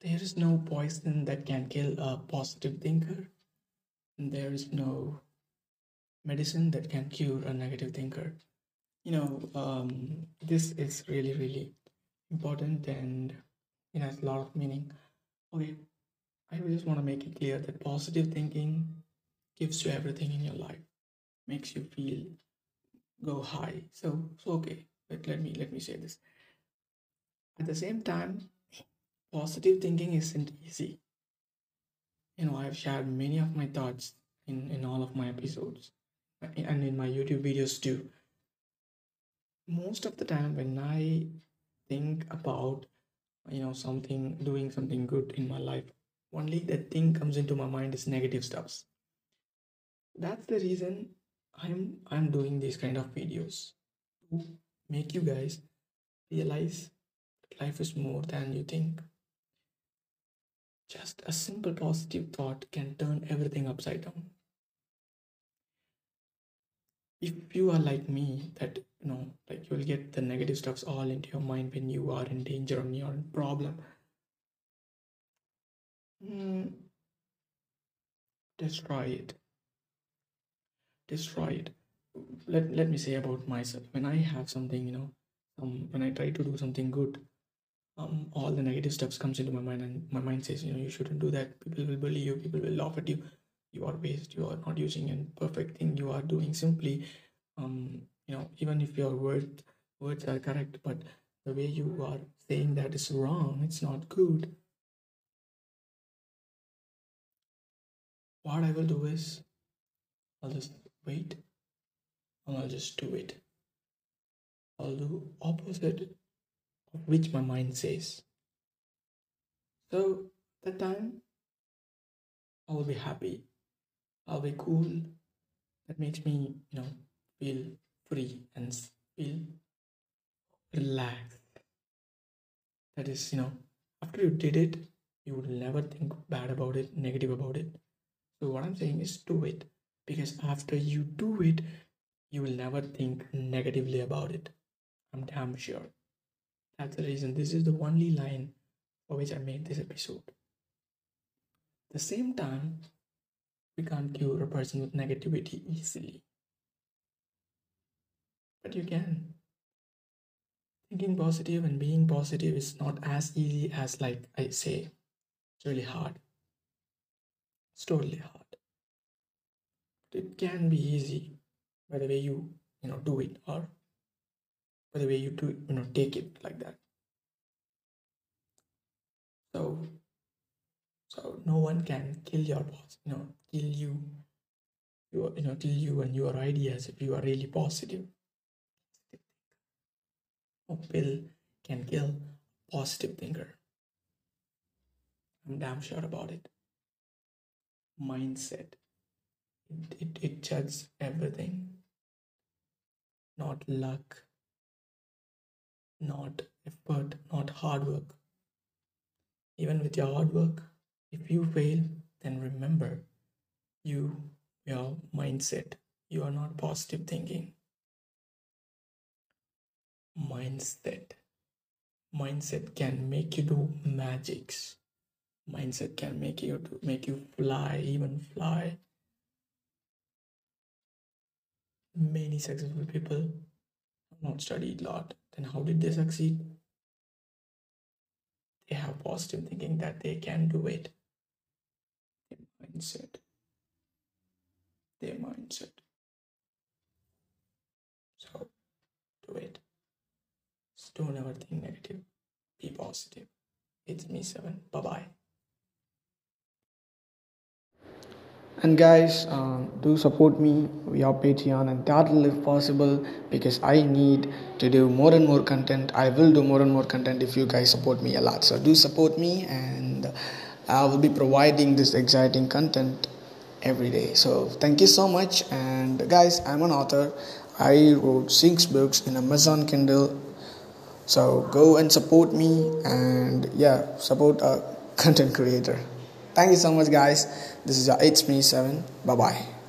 there is no poison that can kill a positive thinker, there is no medicine that can cure a negative thinker. You know, um, this is really, really important and it has a lot of meaning. Okay, I just want to make it clear that positive thinking gives you everything in your life, makes you feel go high. So, so okay, but let me let me say this. At the same time, positive thinking isn't easy. You know, I've shared many of my thoughts in in all of my episodes uh, and in my YouTube videos too. Most of the time, when I think about you know something doing something good in my life only the thing comes into my mind is negative stuffs that's the reason i'm i'm doing these kind of videos to make you guys realize life is more than you think just a simple positive thought can turn everything upside down. If you are like me that you know like you'll get the negative stuffs all into your mind when you are in danger or you're in problem. Mm, destroy it. Destroy it. Let, let me say about myself. When i have something you know um, when i try to do something good um, all the negative stuff comes into my mind and my mind says you know you shouldn't do that. People will bully you people will laugh at you. You are waste you are not using a perfect thing you are doing simply um you know even if your word words are correct but the way you are saying that is wrong it's not good. What i will do is i'll just wait. And i'll just do it. I'll do opposite of which my mind says so that time i will be happy I'll be cool. That makes me, you know, feel free and feel relaxed. That is, you know, after you did it, you would never think bad about it, negative about it. So, what I'm saying is do it because after you do it, you will never think negatively about it. I'm damn sure. That's the reason this is the only line for which I made this episode. At the same time, we can't cure a person with negativity easily. But you can. Thinking positive and being positive is not as easy as, like I say, it's really hard. It's totally hard. But it can be easy by the way you, you know, do it or by the way you do, you know, take it like that. So so no one can kill your boss you know kill you. You you know kill you and your ideas if you are really positive. No pill can kill positive thinker. I'm damn sure about it. Mindset. It, it, it judges everything. Not luck not effort not hard work even with your hard work if you fail, then remember you, your mindset, you are not positive thinking. Mindset. Mindset can make you do magics. Mindset can make you do, make you fly, even fly. Many successful people not studied a lot. Then how did they succeed? They have positive thinking that they can do it. Mindset. Their mindset. So do it. Don't ever think negative. Be positive. It's me seven. Bye bye and guys um, do support me via patreon and that'll if possible because i need to do more and more content i will do more and more content if you guys support me a lot so do support me and I will be providing this exciting content every day. So thank you so much. And guys, I'm an author. I wrote six books in Amazon Kindle. So go and support me and yeah, support a content creator. Thank you so much, guys. This is your It's Me 7. Bye bye.